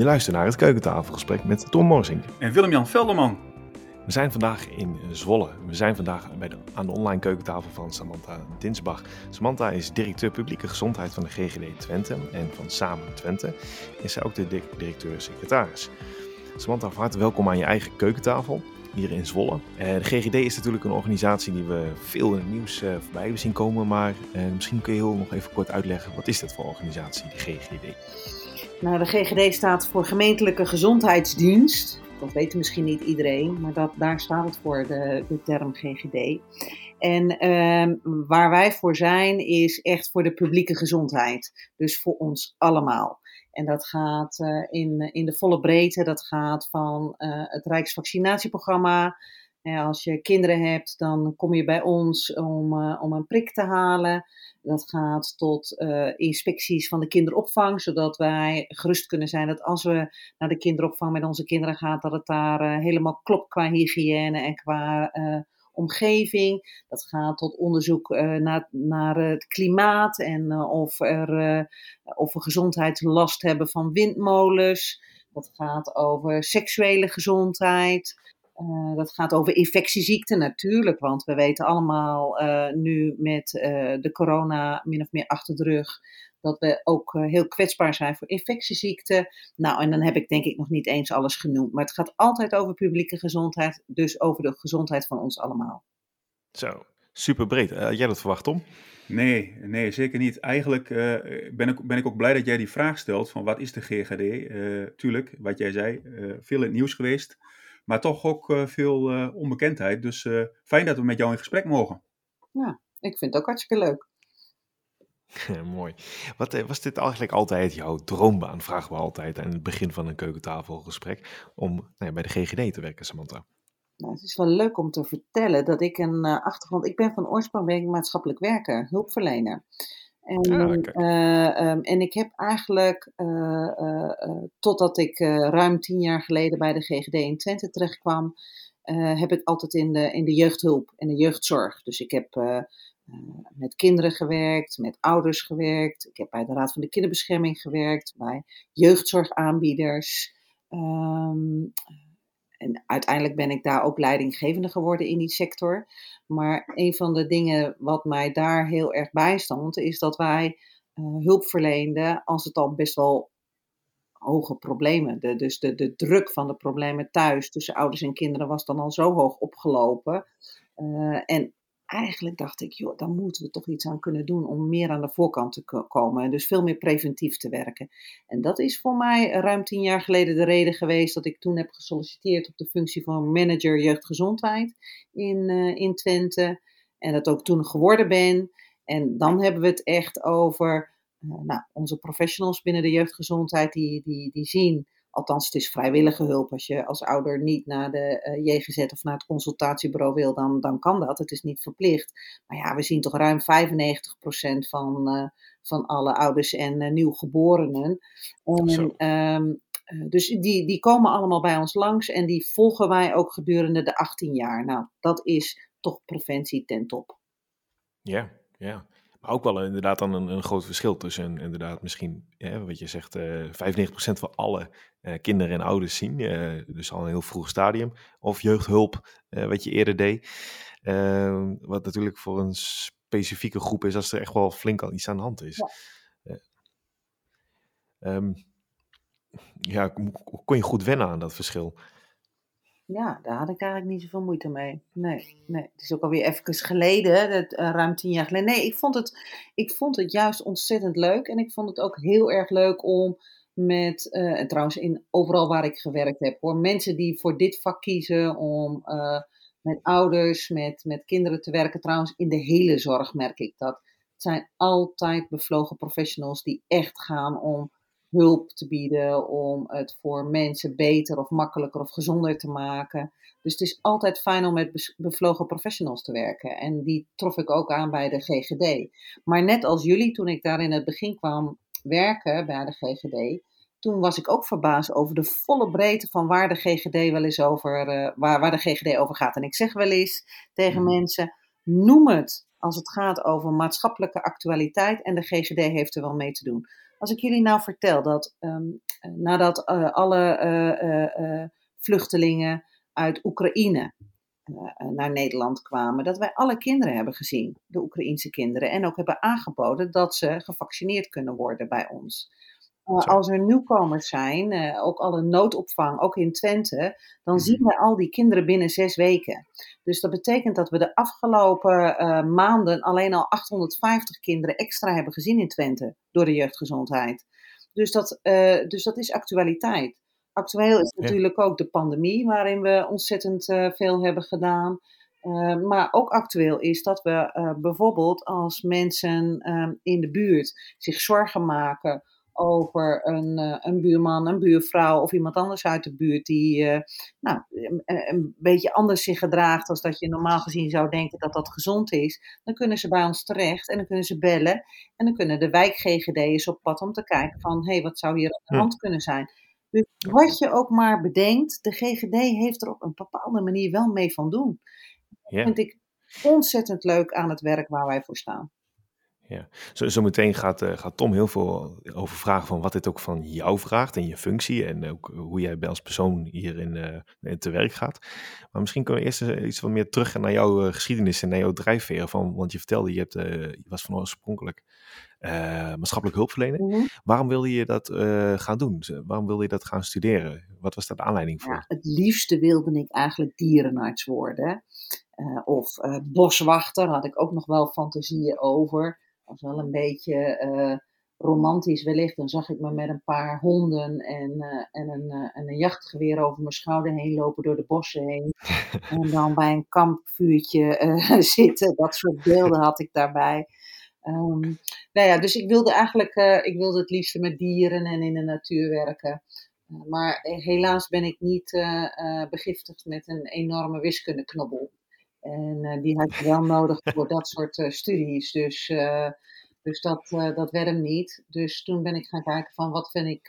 Je luistert naar het keukentafelgesprek met Tom Morsing. En Willem-Jan Velderman. We zijn vandaag in Zwolle. We zijn vandaag bij de, aan de online keukentafel van Samantha Dinsbach. Samantha is directeur publieke gezondheid van de GGD Twente en van Samen Twente. Is zij ook de directeur-secretaris. Samantha, van harte welkom aan je eigen keukentafel hier in Zwolle. Uh, de GGD is natuurlijk een organisatie die we veel in het nieuws uh, voorbij hebben zien komen. Maar uh, misschien kun je heel nog even kort uitleggen, wat is dat voor organisatie, de GGD? Nou, de GGD staat voor Gemeentelijke Gezondheidsdienst. Dat weet misschien niet iedereen, maar dat, daar staat het voor, de, de term GGD. En ehm, waar wij voor zijn, is echt voor de publieke gezondheid. Dus voor ons allemaal. En dat gaat uh, in, in de volle breedte. Dat gaat van uh, het Rijksvaccinatieprogramma. Uh, als je kinderen hebt, dan kom je bij ons om, om een prik te halen. Dat gaat tot inspecties van de kinderopvang, zodat wij gerust kunnen zijn dat als we naar de kinderopvang met onze kinderen gaan, dat het daar helemaal klopt qua hygiëne en qua omgeving. Dat gaat tot onderzoek naar, naar het klimaat en of, er, of we gezondheidslast hebben van windmolens. Dat gaat over seksuele gezondheid. Dat gaat over infectieziekten natuurlijk, want we weten allemaal nu met de corona min of meer achter de rug dat we ook heel kwetsbaar zijn voor infectieziekten. Nou, en dan heb ik denk ik nog niet eens alles genoemd. Maar het gaat altijd over publieke gezondheid, dus over de gezondheid van ons allemaal. Zo, super breed. Uh, jij dat verwacht, Tom? Nee, nee, zeker niet. Eigenlijk uh, ben, ik, ben ik ook blij dat jij die vraag stelt van wat is de GGD? Uh, tuurlijk, wat jij zei, veel in het nieuws geweest, maar toch ook veel onbekendheid. Dus fijn dat we met jou in gesprek mogen. Ja, ik vind het ook hartstikke leuk. mooi. Wat, was dit eigenlijk altijd jouw droombaan, vragen we altijd aan het begin van een keukentafelgesprek, om nou ja, bij de GGD te werken, Samantha? Nou, het is wel leuk om te vertellen dat ik een uh, achtergrond. Ik ben van oorsprong ben ik maatschappelijk werker, hulpverlener. En, ah, uh, um, en ik heb eigenlijk, uh, totdat ik ruim tien jaar geleden bij de GGD in Twente terechtkwam, heb ik altijd in de, in de jeugdhulp en de jeugdzorg. Dus ik heb met kinderen gewerkt, met ouders gewerkt. Ik heb bij de Raad van de Kinderbescherming gewerkt, bij jeugdzorgaanbieders. Um, en uiteindelijk ben ik daar ook leidinggevende geworden in die sector. Maar een van de dingen wat mij daar heel erg bij stond, is dat wij uh, hulp verleenden als het al best wel hoge problemen. De, dus de, de druk van de problemen thuis tussen ouders en kinderen was dan al zo hoog opgelopen. Uh, en eigenlijk dacht ik, joh, daar moeten we toch iets aan kunnen doen om meer aan de voorkant te komen. En dus veel meer preventief te werken. En dat is voor mij ruim tien jaar geleden de reden geweest dat ik toen heb gesolliciteerd op de functie van manager jeugdgezondheid in, uh, in Twente. En dat ook toen geworden ben. En dan hebben we het echt over uh, nou, onze professionals binnen de jeugdgezondheid die, die, die zien Althans, het is vrijwillige hulp. Als je als ouder niet naar de uh, eh, JGZ of naar het consultatiebureau wil, dan, dan kan dat. Het is niet verplicht. Maar ja, we zien toch ruim 95% van, uh, van alle ouders en uh, nieuwgeborenen. En, ehm, dus die, die komen allemaal bij ons langs en die volgen wij ook gedurende de 18 jaar. Nou, dat is toch preventie ten top. Ja, ja. Maar ook wel inderdaad dan een, een groot verschil tussen inderdaad misschien, wat je zegt, uh, eh, 95% van alle uh, kinderen en ouders zien. Uh, dus al een heel vroeg stadium. Of jeugdhulp, wat je eerder deed. Ehm, wat natuurlijk voor een specifieke groep is als er echt wel flink al iets aan de hand is. Ja, um, ja kon je goed wennen aan dat verschil? Ja, daar had ik eigenlijk niet zoveel moeite mee. Nee, nee. Het is ook alweer even geleden, dat, uh, ruim tien jaar geleden. Nee, ik vond, het, ik vond het juist ontzettend leuk. En ik vond het ook heel erg leuk om met, uh, en trouwens in, overal waar ik gewerkt heb hoor, mensen die voor dit vak kiezen om uh, met ouders, met, met kinderen te werken. Trouwens, in de hele zorg merk ik dat. Het zijn altijd bevlogen professionals die echt gaan om hulp te bieden om het voor mensen beter of makkelijker of gezonder te maken. Dus het is altijd fijn om met bevlogen professionals te werken. En die trof ik ook aan bij de GGD. Maar net als jullie, toen ik daar in het begin kwam werken bij de GGD, toen was ik ook verbaasd over de volle breedte van waar de GGD wel eens over, uh, waar, waar de GGD over gaat. En ik zeg wel eens tegen hmm. mensen: noem het als het gaat over maatschappelijke actualiteit en de GGD heeft er wel mee te doen Als ik jullie nou vertel dat ehm, nadat alle vluchtelingen uit Oekraïne naar Nederland kwamen, dat wij alle kinderen hebben gezien, de Oekraïense kinderen, en ook hebben aangeboden dat ze gevaccineerd kunnen worden bij ons. Uh, als er nieuwkomers zijn, uh, ook alle noodopvang, ook in Twente, dan mhm. zien we al die kinderen binnen zes weken. Dus dat betekent dat we de afgelopen uh, maanden alleen al 850 kinderen extra hebben gezien in Twente door de jeugdgezondheid. Dus dat, dus dat is actualiteit. Actueel is natuurlijk ook de pandemie, waarin we ontzettend veel hebben gedaan. maar ook actueel is dat we bijvoorbeeld als mensen in de buurt zich zorgen maken over een, uh, een buurman, een buurvrouw of iemand anders uit de buurt die uh, nou, een, een, beetje anders zich gedraagt als dat je normaal gezien zou denken dat dat gezond is, dan kunnen ze bij ons terecht en dan kunnen ze bellen en dan kunnen de wijk-GGD'ers op pad om te kijken van hé, hey, wat zou hier aan de hand kunnen zijn. Dus wat je ook maar bedenkt, de GGD heeft er op een bepaalde manier wel mee van doen. Dat vind ik ontzettend leuk aan het werk waar wij voor staan. Ja, zo, zo meteen gaat, uh, gaat Tom heel veel over vragen van wat dit ook van jou vraagt en je functie en ook hoe jij als persoon hierin uh, te werk gaat. Maar misschien kunnen we eerst iets wat meer terug naar jouw uh, geschiedenis en naar jouw drijfveer. Van, want je vertelde, je, hebt, je was van oorspronkelijk maatschappelijk hulpverlener. Mm -hmm. Waarom wilde je dat gaan doen? Waarom wilde je dat gaan studeren? Wat was daar de aanleiding voor? Ja, het liefste wilde ik eigenlijk dierenarts worden. of boswachter had ik ook nog wel fantasieën over was wel een beetje uh, romantisch wellicht. Dan zag ik me met een paar honden en, uh, en, een, uh, en een jachtgeweer over mijn schouder heen lopen door de bossen heen. en dan bij een kampvuurtje zitten. Dat soort beelden had ik daarbij. Um, nou ja, dus ik wilde eigenlijk ik wilde het liefst met dieren en in de natuur werken. maar helaas ben ik niet begiftigd met een enorme wiskundeknobbel. En uh, die had je wel nodig voor dat soort uh, studies. Dus, uh, dus dat, dat werd hem niet. Dus toen ben ik gaan kijken van wat vind ik,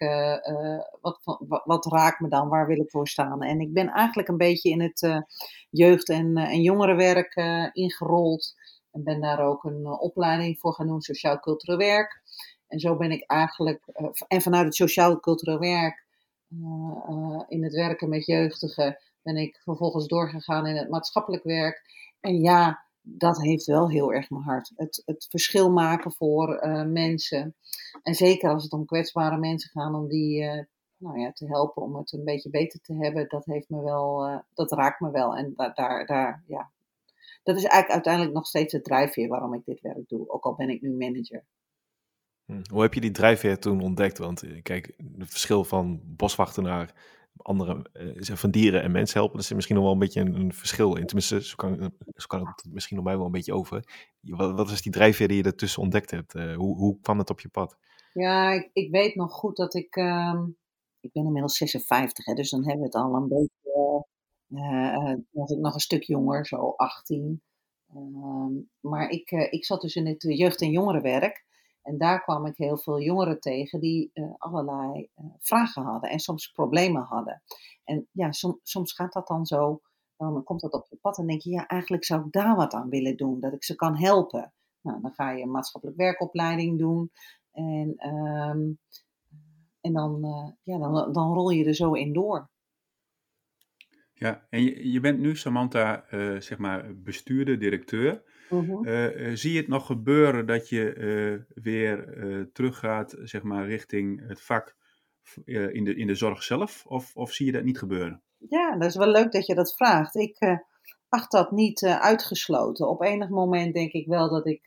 wat, wat, wat, raakt me dan, waar wil ik voor staan. En ik ben eigenlijk een beetje in het jeugd- en, en jongerenwerk ingerold. En ben daar ook een opleiding voor gaan doen, sociaal-cultureel werk. En zo ben ik eigenlijk, en vanuit het sociaal-cultureel werk, in het werken met jeugdigen ben ik vervolgens doorgegaan in het maatschappelijk werk. En ja, dat heeft wel heel erg mijn hart. Het, het verschil maken voor uh, mensen. En zeker als het om kwetsbare mensen gaat, om die uh, nou ja, te helpen om het een beetje beter te hebben, dat heeft me wel, uh, dat raakt me wel. En da daar, daar, ja. Dat is eigenlijk uiteindelijk nog steeds het drijfveer waarom ik dit werk doe, ook al ben ik nu manager. Hm. Hoe heb je die drijfveer toen ontdekt? Want kijk, het verschil van boswachter naar andere uh, van dieren en mensen helpen. Dat is misschien nog wel een beetje een, verschil in. Tenminste, zo kan, zo kan het misschien nog mij wel een beetje over. Wat, wat is die drijfveer die je ertussen ontdekt hebt? Uh, hoe, hoe kwam het op je pad? Ja, ik, ik weet nog goed dat ik... Uh, ik ben inmiddels 56, hè, dus dan hebben we het al een beetje... Uh, was ik nog een stuk jonger, zo 18. Ehm, maar ik, ik zat dus in het jeugd- en jongerenwerk. En daar kwam ik heel veel jongeren tegen die uh, allerlei uh, vragen hadden en soms problemen hadden. En ja, som, soms gaat dat dan zo, dan komt dat op je pad en denk je, ja, eigenlijk zou ik daar wat aan willen doen, dat ik ze kan helpen. Nou, dan ga je een maatschappelijk werkopleiding doen en, um, en dan, uh, ja, dan, dan rol je er zo in door. Ja, en je, je bent nu, Samantha, zeg maar bestuurder, directeur. Mhm. Eh, eh, zie je het nog gebeuren dat je uh, weer teruggaat zeg maar, richting het vak in, de, in de zorg zelf? Of, of zie je dat niet gebeuren? Ja, dat is wel leuk dat je dat vraagt. Ik acht dat niet uitgesloten. Op enig moment denk ik wel dat ik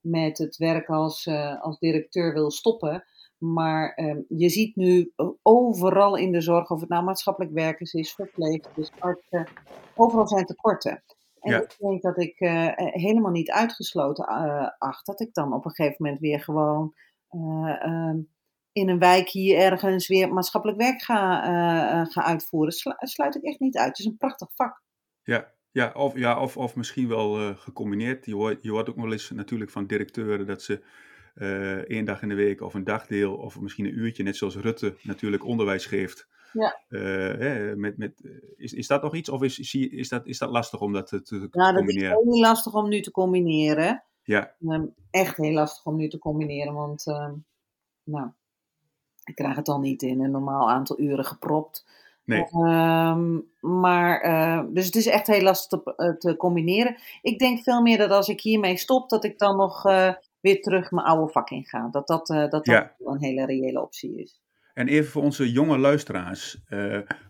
met het werk als, als directeur wil stoppen. Maar je ziet nu overal in de zorg, of het nou maatschappelijk werkers is, verpleegsters, artsen, overal zijn tekorten. En ik denk dat ik uh, helemaal niet uitgesloten uh, acht dat ik dan op een gegeven moment weer gewoon uh, in een wijk hier ergens weer maatschappelijk werk ga, ga uitvoeren. Slu sluit ik echt niet uit. Het is een prachtig vak. Ja, ja, of, ja, of, of misschien wel gecombineerd. Je hoort, je hoort ook wel eens natuurlijk van directeuren dat ze één dag in de week of een dagdeel of misschien een uurtje, net zoals Rutte natuurlijk onderwijs geeft. Ja. Uh, met, met, is, is dat nog iets of is, is, dat, is dat lastig om dat te, te nou, combineren? dat is heel lastig om nu te combineren. Ja. Um, echt heel lastig om nu te combineren, want uh, nou, ik krijg het dan niet in een normaal aantal uren gepropt. Nee. Ehm, maar, uh, dus het is echt heel lastig te, uh, te, combineren. Ik denk veel meer dat als ik hiermee stop, dat ik dan nog uh, weer terug mijn oude vak in ga. Dat dat, dat, dat ja. een hele reële optie is. En even voor onze jonge luisteraars.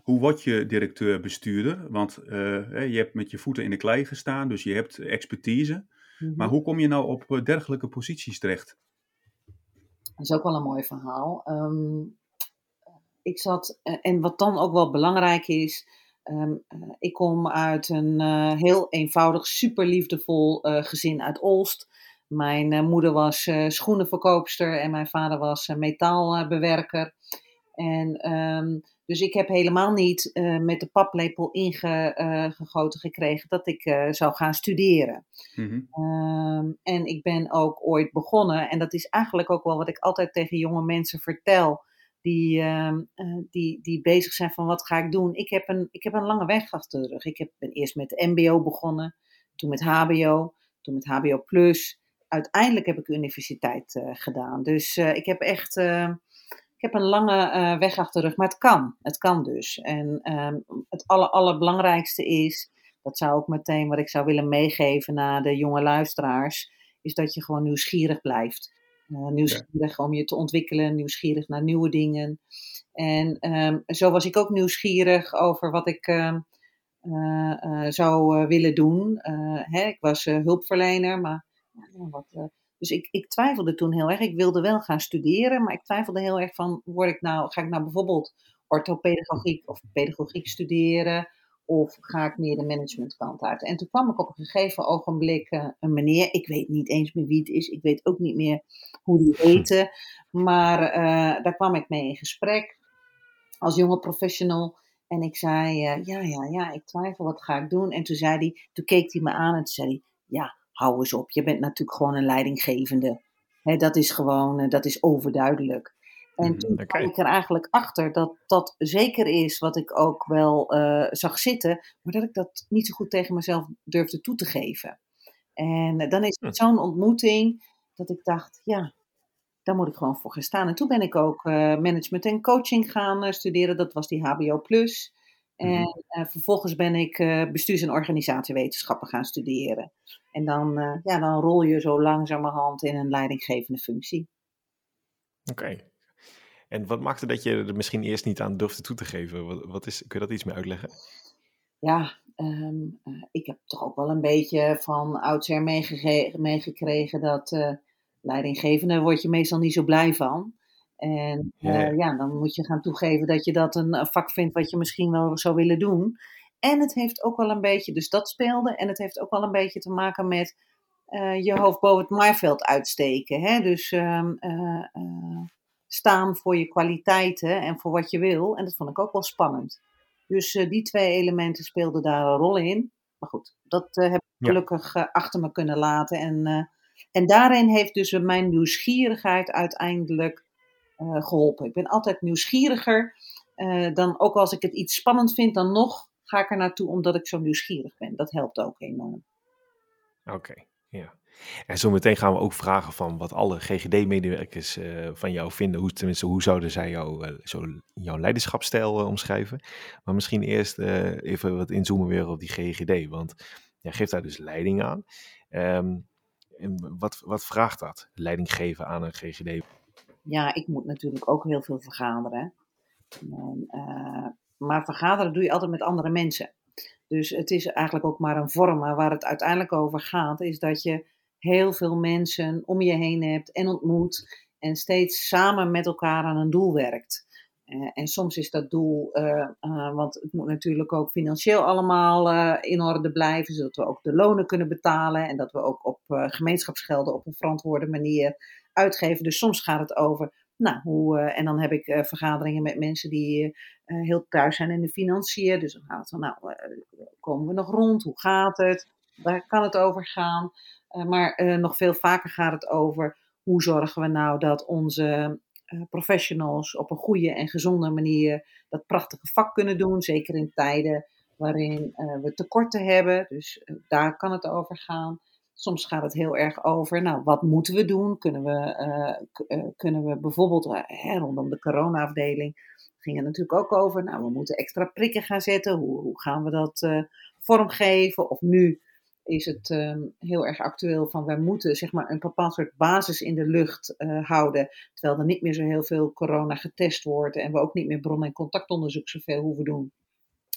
hoe word je directeur-bestuurder? Want je hebt met je voeten in de klei gestaan, dus je hebt expertise. Mm -hmm. Maar hoe kom je nou op dergelijke posities terecht? Dat is ook wel een mooi verhaal. Um, ik zat, eh, en wat dan ook wel belangrijk is, ehm, eh, ik kom uit een uh, heel eenvoudig, super liefdevol gezin uit Olst. Mijn moeder was schoenenverkoopster en mijn vader was metaalbewerker. En um, dus ik heb helemaal niet met de paplepel ingegoten gekregen dat ik zou gaan studeren. Mm -hmm. en ik ben ook ooit begonnen, en dat is eigenlijk ook wel wat ik altijd tegen jonge mensen vertel die, uh, die, die bezig zijn van wat ga ik doen. Ik heb een, ik heb een lange weg achter de rug. Ik heb, ben eerst met MBO begonnen, toen met HBO, toen met HBO Plus. Uiteindelijk heb ik universiteit gedaan. Dus ik heb echt ik heb een lange weg achter de rug, maar het kan. Het kan dus. En um, het aller, allerbelangrijkste is, dat zou ook meteen wat ik zou willen meegeven naar de jonge luisteraars, is dat je gewoon nieuwsgierig blijft. Uh, nieuwsgierig ja. om je te ontwikkelen, nieuwsgierig naar nieuwe dingen. En um, zo was ik ook nieuwsgierig over wat ik uh, uh, zou willen doen. Hè, ik was hulpverlener, maar wat, dus ik, ik twijfelde toen heel erg. Ik wilde wel gaan studeren, maar ik twijfelde heel erg van, word ik nou, ga ik nou bijvoorbeeld orthopedagogiek of pedagogiek studeren? Of ga ik meer de managementkant uit? En toen kwam ik op een gegeven ogenblik uh, een meneer, ik weet niet eens meer wie het is, ik weet ook niet meer hoe die heette, maar uh, daar kwam ik mee in gesprek als jonge professional. En ik zei, uh, ja, ja, ja, ik twijfel, wat ga ik doen? En toen zei hij, toen keek hij me aan en toen zei hij, ja, hou eens op, je bent natuurlijk gewoon een leidinggevende. He, dat is gewoon, dat is overduidelijk. En toen okay. kwam ik er eigenlijk achter dat dat zeker is wat ik ook wel uh, zag zitten, maar dat ik dat niet zo goed tegen mezelf durfde toe te geven. En uh, dan is het hm. zo'n ontmoeting dat ik dacht, ja, daar moet ik gewoon voor gaan staan. En toen ben ik ook uh, management en coaching gaan studeren, dat was die HBO Plus. En mm-hmm. vervolgens ben ik bestuurs- en organisatiewetenschappen gaan studeren. En dan, ja, dan rol je zo langzamerhand in een leidinggevende functie. Oké, en wat maakte dat je er misschien eerst niet aan durfde toe te geven? Wat, wat is, kun je dat iets meer uitleggen? Ja, um, uh, ik heb toch ook wel een beetje van oudsher meegekregen dat leidinggevende word je meestal niet zo blij van. En uh, ja. ja. dan moet je gaan toegeven dat je dat een vak vindt wat je misschien wel zou willen doen. En het heeft ook wel een beetje, dus dat speelde. En het heeft ook wel een beetje te maken met je hoofd boven het maaiveld uitsteken. Hè? Dus um, staan voor je kwaliteiten en voor wat je wil. En dat vond ik ook wel spannend. Dus die twee elementen speelden daar een rol in. Maar goed, dat heb ik gelukkig achter me kunnen laten. En, en daarin heeft dus mijn nieuwsgierigheid uiteindelijk geholpen. Ik ben altijd nieuwsgieriger. dan ook als ik het iets spannend vind, dan nog ga ik er naartoe omdat ik zo nieuwsgierig ben. Dat helpt ook enorm. Oké, ja. En zometeen gaan we ook vragen van wat alle GGD-medewerkers uh, van jou vinden. Hoe, tenminste, hoe zouden zij jou, zo, jouw leiderschapstijl uh, omschrijven? Maar misschien eerst even wat inzoomen weer op die GGD. Want jij geeft daar dus leiding aan. Um, en wat, wat vraagt dat, leiding geven aan een GGD? Ja, ik moet natuurlijk ook heel veel vergaderen. En, maar vergaderen doe je altijd met andere mensen. Dus het is eigenlijk ook maar een vorm. Maar waar het uiteindelijk over gaat, is dat je heel veel mensen om je heen hebt en ontmoet en steeds samen met elkaar aan een doel werkt. Uh, en soms is dat doel, uh, want het moet natuurlijk ook financieel allemaal in orde blijven, zodat we ook de lonen kunnen betalen en dat we ook op gemeenschapsgelden op een verantwoorde manier uitgeven. Dus soms gaat het over, nou, hoe, en dan heb ik vergaderingen met mensen die heel thuis zijn in de financiën. Dus dan gaat het van, nou, komen we nog rond? Hoe gaat het? Waar kan het over gaan? Maar nog veel vaker gaat het over hoe zorgen we nou dat onze professionals op een goede en gezonde manier dat prachtige vak kunnen doen. Zeker in tijden waarin we tekorten hebben. Dus daar kan het over gaan. Soms gaat het heel erg over, nou, wat moeten we doen? Kunnen we, uh, kunnen we bijvoorbeeld hè, rondom de corona-afdeling ging het natuurlijk ook over, nou, we moeten extra prikken gaan zetten. Hoe, hoe gaan we dat vormgeven? Of nu is het ehm, heel erg actueel van wij moeten zeg maar een bepaald soort basis in de lucht houden, terwijl er niet meer zo heel veel corona getest wordt en we ook niet meer bron- en contactonderzoek zoveel hoeven doen.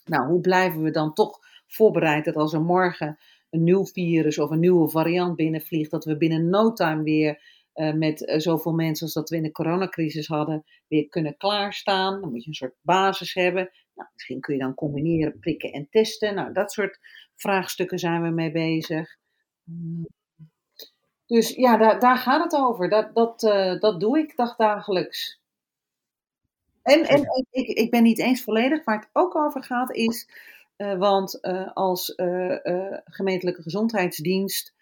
Nou, hoe blijven we dan toch voorbereid dat als er morgen een nieuw virus of een nieuwe variant binnenvliegt, dat we binnen no time weer uh, met uh, zoveel mensen als dat we in de coronacrisis hadden, weer kunnen klaarstaan. Dan moet je een soort basis hebben. Nou, misschien kun je dan combineren prikken en testen. Nou, dat soort vraagstukken zijn we mee bezig. Dus ja, daar, daar gaat het over. Dat, dat, uh, dat doe ik dagdagelijks. En, en ik, ik ben niet eens volledig. Waar het ook over gaat is uh, want uh, als uh, gemeentelijke gezondheidsdienst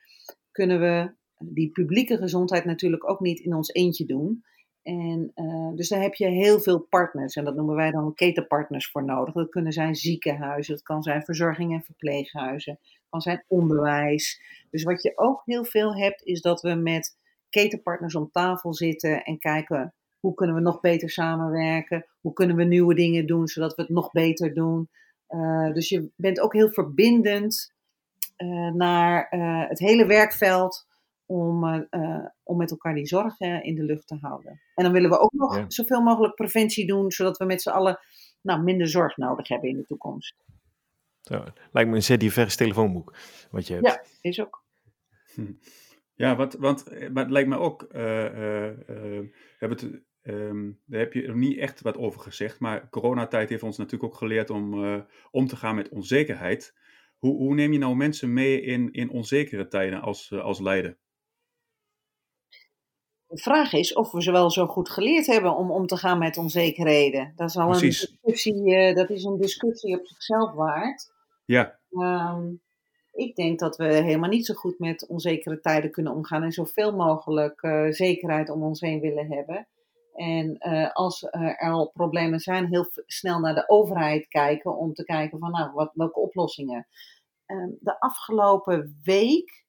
kunnen we die publieke gezondheid natuurlijk ook niet in ons eentje doen. En, dus daar heb je heel veel partners en dat noemen wij dan ketenpartners voor nodig. Dat kunnen zijn ziekenhuizen, dat kan zijn verzorging- en verpleeghuizen, dat kan zijn onderwijs. Dus wat je ook heel veel hebt is dat we met ketenpartners om tafel zitten en kijken hoe kunnen we nog beter samenwerken, hoe kunnen we nieuwe dingen doen zodat we het nog beter doen. Uh, dus je bent ook heel verbindend uh, naar uh, het hele werkveld om, om met elkaar die zorgen in de lucht te houden. En dan willen we ook nog ja. zoveel mogelijk preventie doen, zodat we met z'n allen nou, minder zorg nodig hebben in de toekomst. Zo, lijkt me een zeer divers telefoonboek wat je hebt. Ja, is ook. Hm. Ja, wat, want, maar het lijkt me ook, we hebben het Um, daar heb je er niet echt wat over gezegd, maar coronatijd heeft ons natuurlijk ook geleerd om uh, om te gaan met onzekerheid. Hoe, hoe, neem je nou mensen mee in, in onzekere tijden als, uh, als leider? De vraag is of we ze wel zo goed geleerd hebben om om te gaan met onzekerheden. Dat is al een discussie, uh, dat is een discussie op zichzelf waard. Ja. Um, ik denk dat we helemaal niet zo goed met onzekere tijden kunnen omgaan en zoveel mogelijk zekerheid om ons heen willen hebben. En uh, als er al problemen zijn, heel snel naar de overheid kijken om te kijken van nou, wat, welke oplossingen. Uh, de afgelopen week,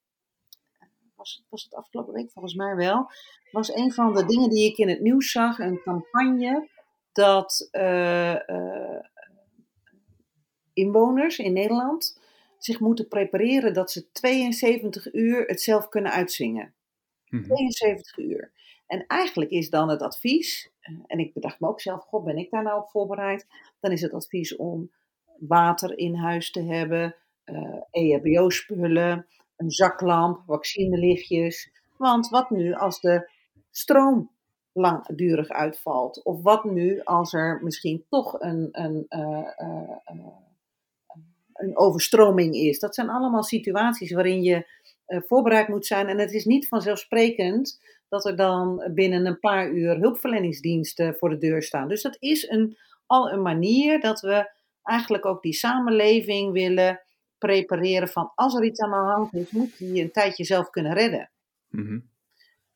was, was het afgelopen week volgens mij wel, was een van de dingen die ik in het nieuws zag, een campagne dat uh, inwoners in Nederland zich moeten prepareren dat ze 72 uur het zelf kunnen uitzingen. Mm-hmm. 72 uur. En eigenlijk is dan het advies, eh, en ik bedacht me ook zelf, god ben ik daar nou op voorbereid? Dan is het advies om water in huis te hebben, uh, EHBO-spullen, een zaklamp, vaccinelichtjes. Want wat nu als de stroom langdurig uitvalt? Of wat nu als er misschien toch een, een, uh, een overstroming is? Dat zijn allemaal situaties waarin je voorbereid moet zijn. En het is niet vanzelfsprekend dat er dan binnen een paar uur hulpverleningsdiensten voor de deur staan. Dus dat is een, al een manier dat we eigenlijk ook die samenleving willen prepareren van als er iets aan de hand is, moet je je een tijdje zelf kunnen redden. Mm-hmm.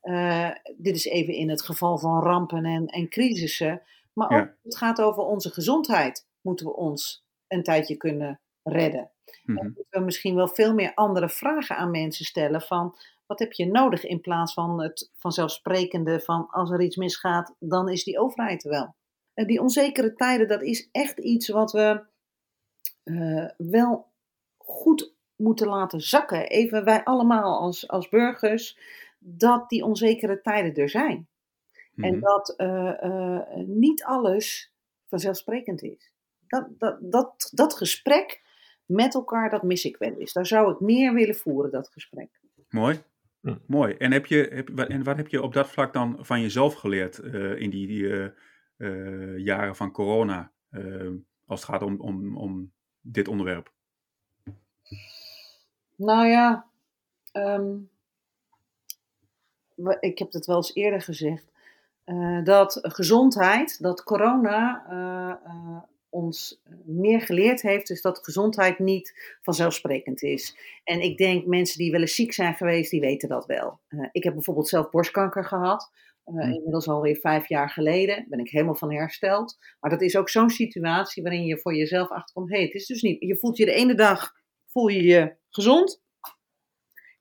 Uh, dit is even in het geval van rampen en, en crisissen. Maar ook ja. het gaat over onze gezondheid. Moeten we ons een tijdje kunnen redden. En moeten we misschien wel veel meer andere vragen aan mensen stellen van wat heb je nodig in plaats van het vanzelfsprekende van als er iets misgaat, dan is die overheid er wel. En die onzekere tijden, dat is echt iets wat we uh, wel goed moeten laten zakken. Even wij allemaal als, als burgers, dat die onzekere tijden er zijn. En dat uh, uh, niet alles vanzelfsprekend is. Dat, dat, dat, dat gesprek met elkaar, dat mis ik wel eens. Daar zou ik meer willen voeren, dat gesprek. Mooi. Hm. Mooi. En, heb je, heb, en wat heb je op dat vlak dan van jezelf geleerd uh, in die, die uh, uh, jaren van corona, als het gaat om, om, om dit onderwerp? Nou ja, um, ik heb het wel eens eerder gezegd, dat gezondheid, dat corona ons meer geleerd heeft, is dat gezondheid niet vanzelfsprekend is. En ik denk mensen die wel eens ziek zijn geweest, die weten dat wel. Uh, ik heb bijvoorbeeld zelf borstkanker gehad. Uh, inmiddels alweer vijf jaar geleden ben ik helemaal van hersteld. Maar dat is ook zo'n situatie waarin je voor jezelf achterkomt: hé, hey, het is dus niet. Je voelt je de ene dag voel je je gezond.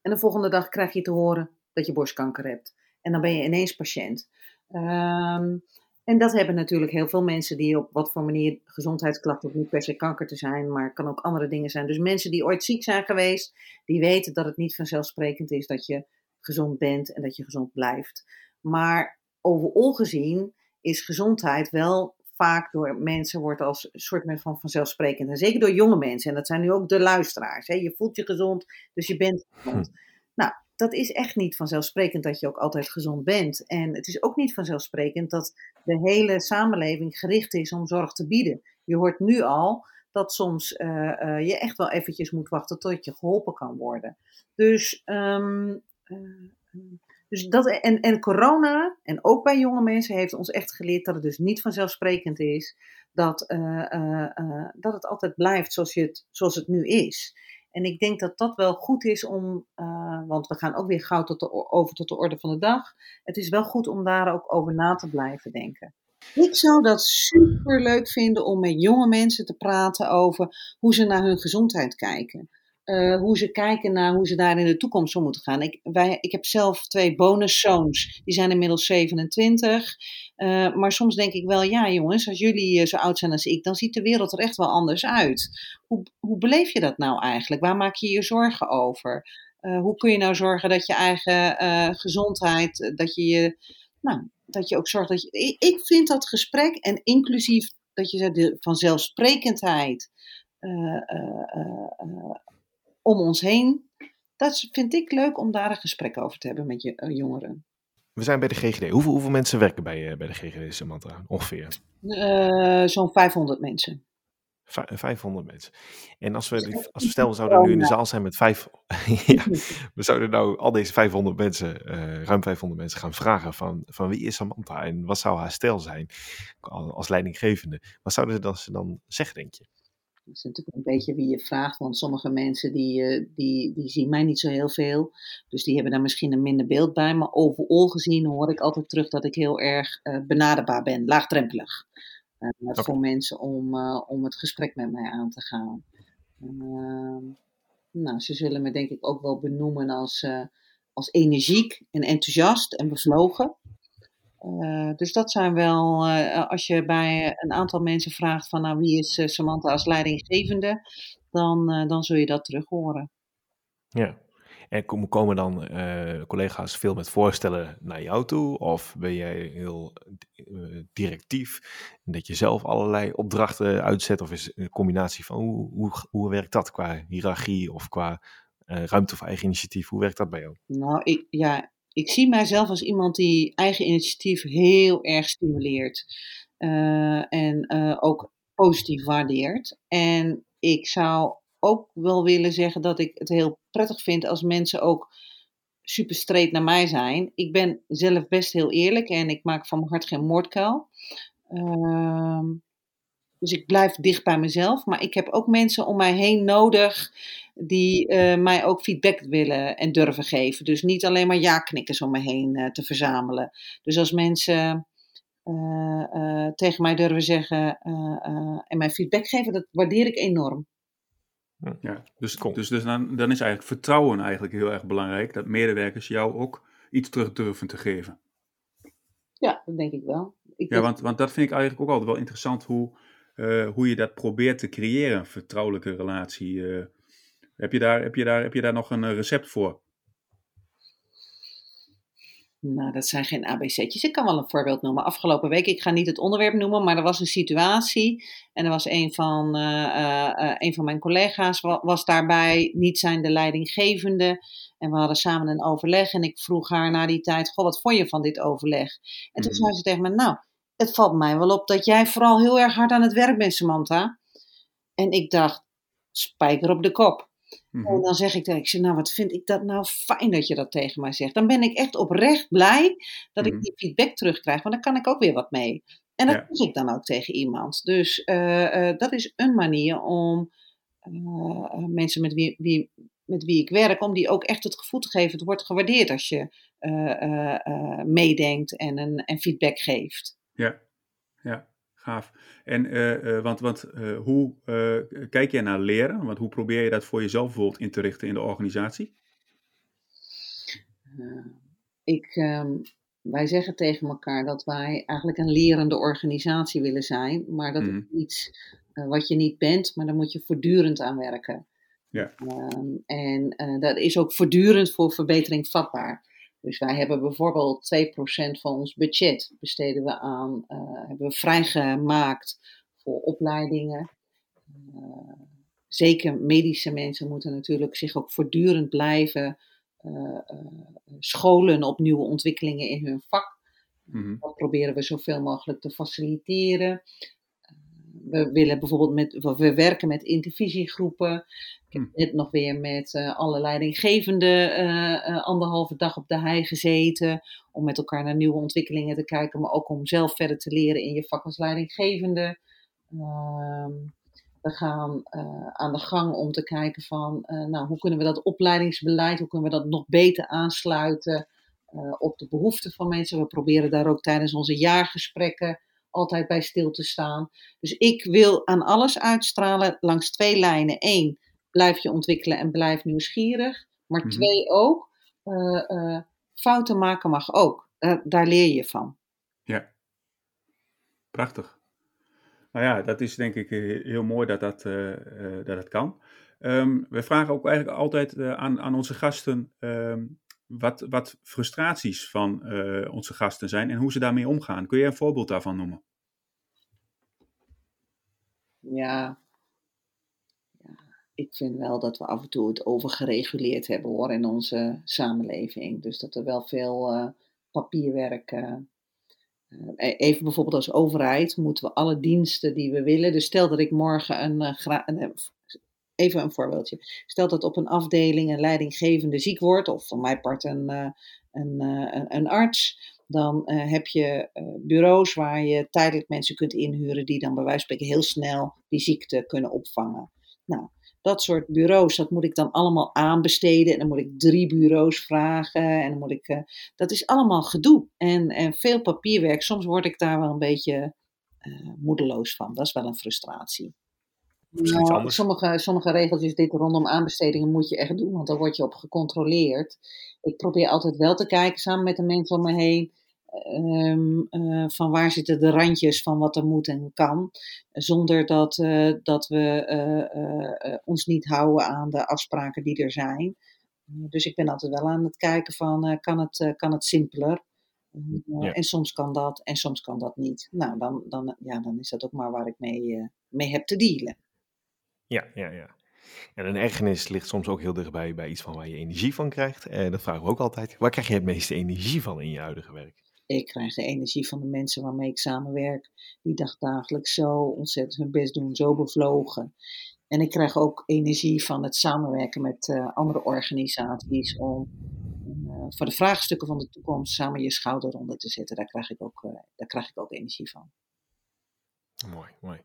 En de volgende dag krijg je te horen dat je borstkanker hebt. En dan ben je ineens patiënt. Um, en dat hebben natuurlijk heel veel mensen die op wat voor manier gezondheidsklachten, of niet per se kanker te zijn, maar het kan ook andere dingen zijn. Dus mensen die ooit ziek zijn geweest, die weten dat het niet vanzelfsprekend is dat je gezond bent en dat je gezond blijft. Maar overal gezien is gezondheid wel vaak door mensen wordt als een soort van vanzelfsprekend. En zeker door jonge mensen. En dat zijn nu ook de luisteraars. Hè? Je voelt je gezond, dus je bent gezond. Hm. Nou, dat is echt niet vanzelfsprekend dat je ook altijd gezond bent. En het is ook niet vanzelfsprekend dat de hele samenleving gericht is om zorg te bieden. Je hoort nu al dat soms uh, uh, je echt wel eventjes moet wachten tot je geholpen kan worden. Dus, um, uh, dus dat, en, en corona, en ook bij jonge mensen, heeft ons echt geleerd dat het dus niet vanzelfsprekend is dat, dat het altijd blijft zoals, je het, zoals het nu is. En ik denk dat dat wel goed is om, uh, want we gaan ook weer gauw tot de, over tot de orde van de dag. Het is wel goed om daar ook over na te blijven denken. Ik zou dat super leuk vinden om met jonge mensen te praten over hoe ze naar hun gezondheid kijken. Uh, hoe ze kijken naar hoe ze daar in de toekomst om moeten gaan. Ik, wij, ik heb zelf twee bonuszoons, die zijn inmiddels 27. Eh, maar soms denk ik wel, ja jongens, als jullie uh, zo oud zijn als ik, dan ziet de wereld er echt wel anders uit. Hoe, hoe beleef je dat nou eigenlijk? Waar maak je je zorgen over? hoe kun je nou zorgen dat je eigen gezondheid, dat je je, nou, dat je ook zorgt dat je. Ik, vind dat gesprek en inclusief dat je de vanzelfsprekendheid om ons heen. Dat vind ik leuk om daar een gesprek over te hebben met je, jongeren. We zijn bij de GGD. Hoeveel, hoeveel mensen werken bij, uh, bij de GGD, Samantha? Ongeveer? Uh, Zo'n 500 mensen. V 500 mensen. En als we, als we stel, we zouden nu in de zaal zijn met vijf. ja, we zouden nou al deze 500 mensen, ruim 500 mensen, gaan vragen van, van wie is Samantha en wat zou haar stijl zijn als leidinggevende. Wat zouden ze dan zeggen, denk je? Dat is natuurlijk een beetje wie je vraagt, want sommige mensen die, eh, die, die zien mij niet zo heel veel. Dus die hebben daar misschien een minder beeld bij. Maar overal gezien hoor ik altijd terug dat ik heel erg uh, benaderbaar ben, laagdrempelig. Uh, okay. Voor mensen om, om het gesprek met mij aan te gaan. Ehm, nou, ze zullen me denk ik ook wel benoemen als, als energiek en enthousiast en bevlogen. Uh, dus dat zijn wel, uh, als je bij een aantal mensen vraagt van nou wie is Samantha als leidinggevende, dan, dan zul je dat terug horen. Ja, en komen dan collega's veel met voorstellen naar jou toe? Of ben jij heel directief, dat je zelf allerlei opdrachten uitzet? Of is het een combinatie van hoe, hoe, hoe werkt dat qua hiërarchie of qua ruimte voor eigen initiatief? Hoe werkt dat bij jou? Nou, ik, ja, ik zie mijzelf als iemand die eigen initiatief heel erg stimuleert. Uh, en uh, ook positief waardeert. En ik zou ook wel willen zeggen dat ik het heel prettig vind als mensen ook super streed naar mij zijn. Ik ben zelf best heel eerlijk en ik maak van mijn hart geen moordkuil. Uh, dus ik blijf dicht bij mezelf. Maar ik heb ook mensen om mij heen nodig die uh, mij ook feedback willen en durven geven. Dus niet alleen maar ja-knikkers om me heen uh, te verzamelen. Dus als mensen uh, tegen mij durven zeggen en mij feedback geven, dat waardeer ik enorm. Ja, dus, dus, dus dan, dan is eigenlijk vertrouwen eigenlijk heel erg belangrijk. Dat medewerkers jou ook iets terug durven te geven. Ja, dat denk ik wel. Ik ja, want, want dat vind ik eigenlijk ook altijd wel interessant hoe, hoe je dat probeert te creëren, een vertrouwelijke relatie. Heb je daar, heb je daar, heb je daar nog een eh, recept voor? Nou, dat zijn geen ABC'tjes. Ik kan wel een voorbeeld noemen. Afgelopen week, ik ga niet het onderwerp noemen, maar er was een situatie. En er was een van, uh, uh, een van mijn collega's was daarbij, niet zijn de leidinggevende. En we hadden samen een overleg. En ik vroeg haar na die tijd, goh, wat vond je van dit overleg? En toen mhm. zei ze tegen me, nou, het valt mij wel op dat jij vooral heel erg hard aan het werk bent, Samantha. En ik dacht, spijker op de kop. En mhm. dan zeg ik tegen ik zeg, nou wat vind ik dat nou fijn dat je dat tegen mij zegt. Dan ben ik echt oprecht blij dat ik mhm. die feedback terugkrijg, want dan kan ik ook weer wat mee. En dat zeg ik dan ook tegen iemand. Dus uh, uh, dat is een manier om uh, mensen met wie, wie, met wie ik werk, om die ook echt het gevoel te geven, het wordt gewaardeerd als je meedenkt en, een, en feedback geeft. Ja, ja. Gaaf. En, uh, uh, want, want uh, hoe kijk jij naar leren? Want hoe probeer je dat voor jezelf bijvoorbeeld in te richten in de organisatie? ik, ehm, wij zeggen tegen elkaar dat wij eigenlijk een lerende organisatie willen zijn, maar dat is mhm. iets wat je niet bent, maar daar moet je voortdurend aan werken. Ja. Ehm, en dat is ook voortdurend voor verbetering vatbaar. Dus wij hebben bijvoorbeeld 2% van ons budget besteden we aan, uh, hebben we vrijgemaakt voor opleidingen. Uh, zeker medische mensen moeten natuurlijk zich ook voortdurend blijven uh, scholen op nieuwe ontwikkelingen in hun vak. Mm Dat proberen we zoveel mogelijk te faciliteren we willen bijvoorbeeld met, we werken met intervisiegroepen. Ik heb hm. net nog weer met uh, alle leidinggevenden uh, anderhalve dag op de hei gezeten. Om met elkaar naar nieuwe ontwikkelingen te kijken, maar ook om zelf verder te leren in je vak als leidinggevende. Ehm, we gaan aan de gang om te kijken van, nou, hoe kunnen we dat opleidingsbeleid, hoe kunnen we dat nog beter aansluiten op de behoeften van mensen. We proberen daar ook tijdens onze jaargesprekken altijd bij stil te staan. Dus ik wil aan alles uitstralen langs twee lijnen. Eén, blijf je ontwikkelen en blijf nieuwsgierig. Maar mhm. twee ook, uh, uh, fouten maken mag ook. daar leer je van. Ja, prachtig. Nou ja, dat is denk ik eh, heel mooi dat dat, dat, dat kan. Um, we vragen ook eigenlijk altijd aan, aan onze gasten ehm, wat, wat frustraties van uh, onze gasten zijn en hoe ze daarmee omgaan. Kun je een voorbeeld daarvan noemen? Ja. ja. Ik vind wel dat we af en toe het overgereguleerd hebben hoor in onze samenleving. Dus dat er wel veel uh, papierwerk. Uh, even bijvoorbeeld als overheid moeten we alle diensten die we willen. Dus stel dat ik morgen een, een even een voorbeeldje. Stel dat op een afdeling een leidinggevende ziek wordt, of van mijn part een, eh, een, eh, een, een arts. Dan uh, heb je bureaus waar je tijdelijk mensen kunt inhuren die dan bij wijze van spreken heel snel die ziekte kunnen opvangen. Nou, dat soort bureaus, dat moet ik dan allemaal aanbesteden. En dan moet ik drie bureaus vragen. En dan moet ik. Dat is allemaal gedoe. En, en veel papierwerk. Soms word ik daar wel een beetje moedeloos van. Dat is wel een frustratie. Nou, sommige, sommige regeltjes dit rondom aanbestedingen moet je echt doen, want daar word je op gecontroleerd. Ik probeer altijd wel te kijken samen met de mensen om me heen. Ehm, eh, van waar zitten de randjes van wat er moet en kan. Zonder dat, uh, dat we uh, ons niet houden aan de afspraken die er zijn. dus ik ben altijd wel aan het kijken van kan, het, kan het simpeler. Ja. En soms kan dat en soms kan dat niet. Nou, dan, dan, ja, dan is dat ook maar waar ik mee, mee heb te dealen. Ja, ja, ja. En een ergernis ligt soms ook heel dichtbij bij iets van waar je energie van krijgt. En dat vragen we ook altijd. Waar krijg je het meeste energie van in je huidige werk? Ik krijg de energie van de mensen waarmee ik samenwerk. Die dagdagelijks zo ontzettend hun best doen, zo bevlogen. En ik krijg ook energie van het samenwerken met uh, andere organisaties om uh, voor de vraagstukken van de toekomst samen je schouder onder te zetten. Daar krijg ik ook, uh, daar krijg ik ook energie van. Mooi, mooi.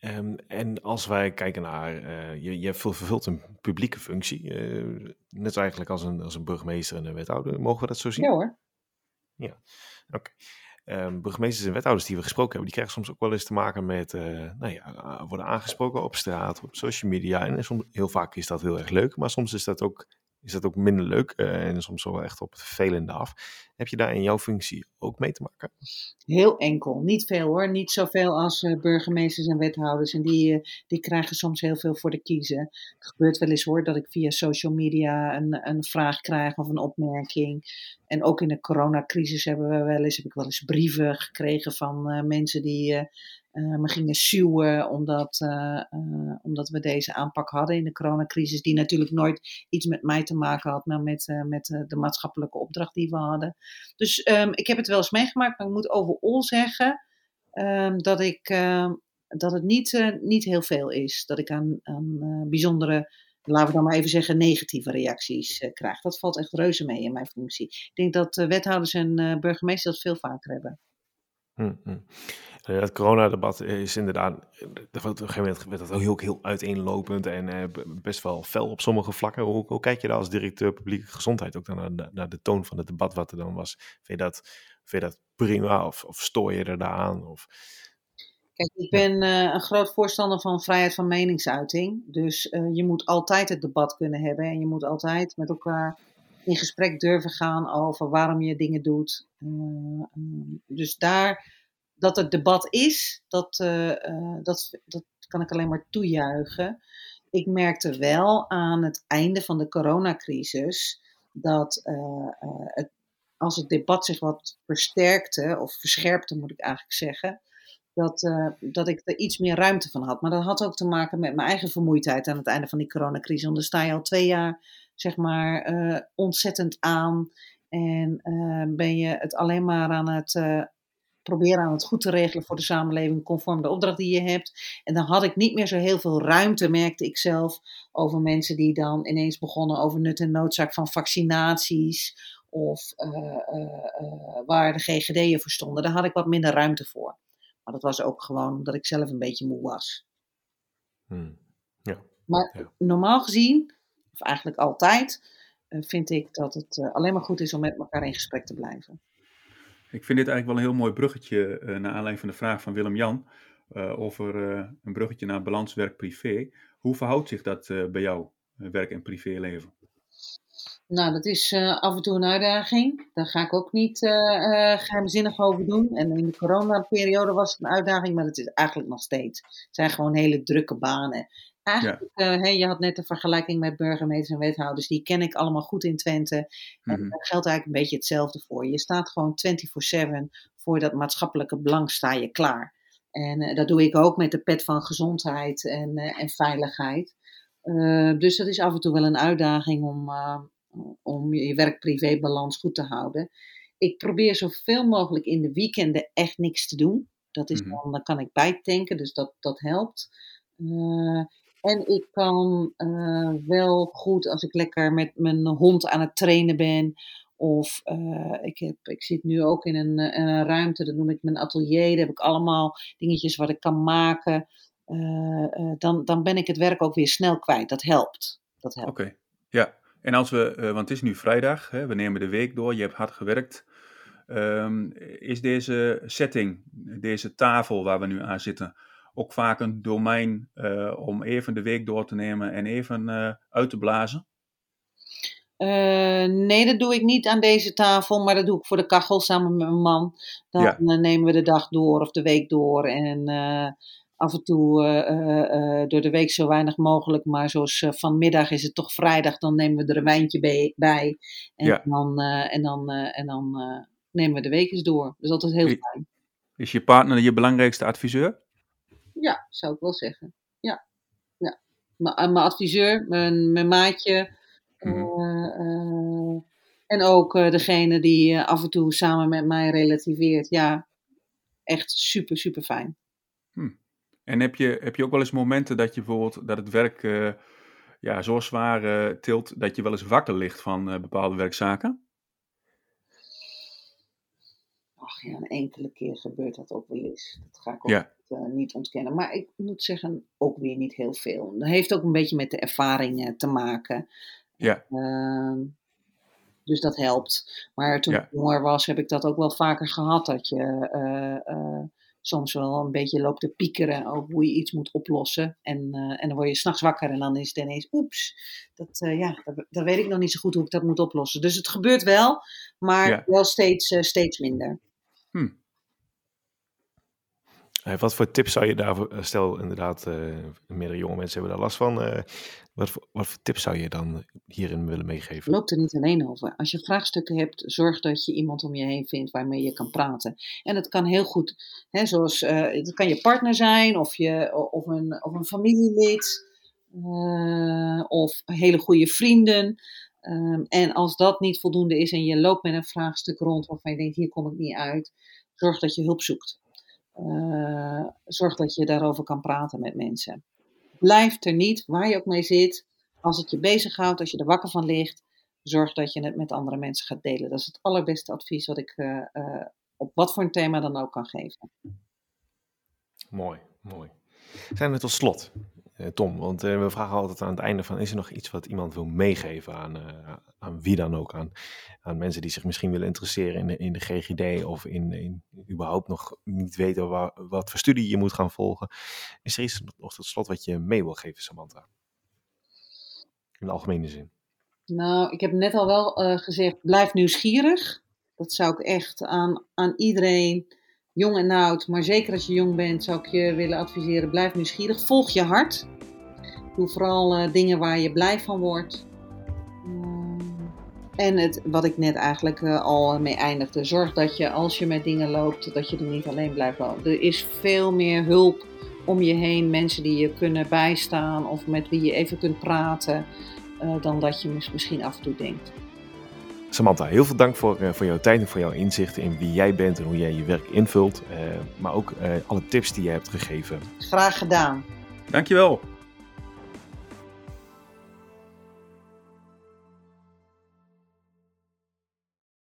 Um, en als wij kijken naar, uh, je, je vervult een publieke functie, uh, net eigenlijk als een, als een burgemeester en een wethouder. Mogen we dat zo zien? Ja hoor. Ja, oké. Okay. Um, burgemeesters en wethouders die we gesproken hebben, die krijgen soms ook wel eens te maken met, uh, nou ja, worden aangesproken op straat, op social media. En soms, heel vaak is dat heel erg leuk, maar soms is dat ook is dat ook minder leuk en soms wel echt op het vervelende af. Heb je daar in jouw functie ook mee te maken? Heel enkel, niet veel hoor. Niet zoveel als uh, burgemeesters en wethouders. En die, uh, die krijgen soms heel veel voor de kiezen. Het gebeurt wel eens hoor dat ik via social media een, een vraag krijg of een opmerking. En ook in de coronacrisis hebben we wel eens, heb ik wel eens brieven gekregen van mensen die me gingen suwen omdat, omdat we deze aanpak hadden in de coronacrisis, die natuurlijk nooit iets met mij te maken had, maar met, met de maatschappelijke opdracht die we hadden. Dus um, ik heb het wel eens meegemaakt, maar ik moet overal zeggen um, dat, ik, dat het niet, niet heel veel is. Dat ik aan, aan bijzondere, laten we dan maar even zeggen, negatieve reacties krijg. Dat valt echt reuze mee in mijn functie. Ik denk dat wethouders en burgemeesters dat veel vaker hebben. Hmm, hmm. Het coronadebat is inderdaad, op een gegeven moment werd dat ook heel, heel uiteenlopend en best wel fel op sommige vlakken. Hoe, kijk je daar als directeur publieke gezondheid ook naar naar de toon van het debat wat er dan was? Vind je dat, vind je dat prima of, of stoor je er daar aan? Of... Kijk, ik ben uh, een groot voorstander van vrijheid van meningsuiting. Dus je moet altijd het debat kunnen hebben en je moet altijd met elkaar in gesprek durven gaan over waarom je dingen doet. dus daar, dat het debat is, dat, dat, dat kan ik alleen maar toejuichen. Ik merkte wel aan het einde van de coronacrisis dat het, als het debat zich wat versterkte, of verscherpte moet ik eigenlijk zeggen, dat, uh, dat ik er iets meer ruimte van had. Maar dat had ook te maken met mijn eigen vermoeidheid aan het einde van die coronacrisis. Want dan sta je al twee jaar, zeg maar, uh, ontzettend aan. En uh, ben je het alleen maar aan het proberen aan het goed te regelen voor de samenleving, conform de opdracht die je hebt. En dan had ik niet meer zo heel veel ruimte, merkte ik zelf, over mensen die dan ineens begonnen over nut en noodzaak van vaccinaties. Of waar de GGD'en voor stonden. Daar had ik wat minder ruimte voor. Maar dat was ook gewoon omdat ik zelf een beetje moe was. Hmm. Ja. Maar normaal gezien, of eigenlijk altijd, uh, vind ik dat het uh, alleen maar goed is om met elkaar in gesprek te blijven. Ik vind dit eigenlijk wel een heel mooi bruggetje, uh, naar aanleiding van de vraag van Willem-Jan, over een bruggetje naar balans werk-privé. Hoe verhoudt zich dat bij jou, werk- en privéleven? Nou, dat is uh, af en toe een uitdaging. Daar ga ik ook niet uh, uh, geheimzinnig over doen. En in de coronaperiode was het een uitdaging, maar dat is eigenlijk nog steeds. Het zijn gewoon hele drukke banen. Eigenlijk, ja. hey, je had net een vergelijking met burgemeesters en wethouders. Die ken ik allemaal goed in Twente. En mm-hmm. daar geldt eigenlijk een beetje hetzelfde voor. Je staat gewoon 24-7 voor dat maatschappelijke belang sta je klaar. En dat doe ik ook met de pet van gezondheid en, en veiligheid. dus dat is af en toe wel een uitdaging om om je werk-privé-balans goed te houden. Ik probeer zoveel mogelijk in de weekenden echt niks te doen. Dat is dan, dan kan ik bijtanken, dus dat, dat helpt. Uh, en ik kan uh, wel goed als ik lekker met mijn hond aan het trainen ben. Of uh, ik, heb, ik zit nu ook in een, een, ruimte, dat noem ik mijn atelier. Daar heb ik allemaal dingetjes wat ik kan maken. dan, dan ben ik het werk ook weer snel kwijt. Dat helpt. Dat helpt. Oké, okay. ja. En als we, uh, want het is nu vrijdag, hè, we nemen de week door, je hebt hard gewerkt. Um, is deze setting, deze tafel waar we nu aan zitten, ook vaak een domein uh, om even de week door te nemen en even uh, uit te blazen? nee, dat doe ik niet aan deze tafel, maar dat doe ik voor de kachel samen met mijn man. Dan ja. nemen we de dag door of de week door en af en toe uh, uh, door de week zo weinig mogelijk. Maar zoals vanmiddag is het toch vrijdag, dan nemen we er een wijntje bij. bij en, ja. dan, en dan, en dan nemen we de week eens door. Dus dat is heel fijn. Is je partner je belangrijkste adviseur? Ja, zou ik wel zeggen. Ja. ja. Mijn adviseur, mijn, mijn maatje. Mm-hmm. en ook degene die af en toe samen met mij relativeert. Ja, echt super, super fijn. En heb je, heb je ook wel eens momenten dat je bijvoorbeeld dat het werk uh, ja, zo zwaar uh, tilt dat je wel eens wakker ligt van uh, bepaalde werkzaken? Ach ja, een enkele keer gebeurt dat ook wel eens. Dat ga ik ook ja. niet, ontkennen. Maar ik moet zeggen, ook weer niet heel veel. Dat heeft ook een beetje met de ervaring te maken. Ja. Ehm, dus dat helpt. Maar toen ja. ik jonger was, heb ik dat ook wel vaker gehad. Dat je soms wel een beetje loopt te piekeren over hoe je iets moet oplossen. En, uh, en dan word je s'nachts wakker en dan is het ineens, oeps, dat, uh, ja, dat, dat, weet ik nog niet zo goed hoe ik dat moet oplossen. Dus het gebeurt wel, maar ja. wel steeds, uh, steeds minder. Hm. Wat voor tips zou je daarvoor, stel inderdaad, meerdere jonge mensen hebben daar last van. Wat voor, wat voor tips zou je dan hierin willen meegeven? Loopt er niet alleen over. Als je vraagstukken hebt, zorg dat je iemand om je heen vindt waarmee je kan praten. En dat kan heel goed, hè, zoals, uh, dat kan je partner zijn of, je, of, een, of een familielid. Of hele goede vrienden. Um, en als dat niet voldoende is en je loopt met een vraagstuk rond waarvan je denkt, hier kom ik niet uit, zorg dat je hulp zoekt. Uh, zorg dat je daarover kan praten met mensen blijf er niet, waar je ook mee zit. Als het je bezighoudt, als je er wakker van ligt, zorg dat je het met andere mensen gaat delen. Dat is het allerbeste advies wat ik uh, uh, op wat voor een thema dan ook kan geven. Mooi, mooi. Zijn we tot slot, Tom? Want we vragen altijd aan het einde van, is er nog iets wat iemand wil meegeven aan, aan wie dan ook? Aan, aan mensen die zich misschien willen interesseren in de, in de GGD of in, in überhaupt nog niet weten wat voor studie je moet gaan volgen. Is er iets nog tot slot wat je mee wil geven, Samantha? In de algemene zin. Nou, ik heb net al wel gezegd, blijf nieuwsgierig. Dat zou ik echt aan, aan iedereen, jong en oud, maar zeker als je jong bent, zou ik je willen adviseren. Blijf nieuwsgierig. Volg je hart. Doe vooral dingen waar je blij van wordt. En het, wat ik net eigenlijk uh, al mee eindigde, zorg dat je als je met dingen loopt, dat je er niet alleen blijft lopen. Er is veel meer hulp om je heen, mensen die je kunnen bijstaan of met wie je even kunt praten, dan dat je misschien af en toe denkt. Samantha, heel veel dank voor, uh, voor jouw tijd en voor jouw inzichten in wie jij bent en hoe jij je werk invult. maar ook alle tips die je hebt gegeven. Graag gedaan. Dankjewel.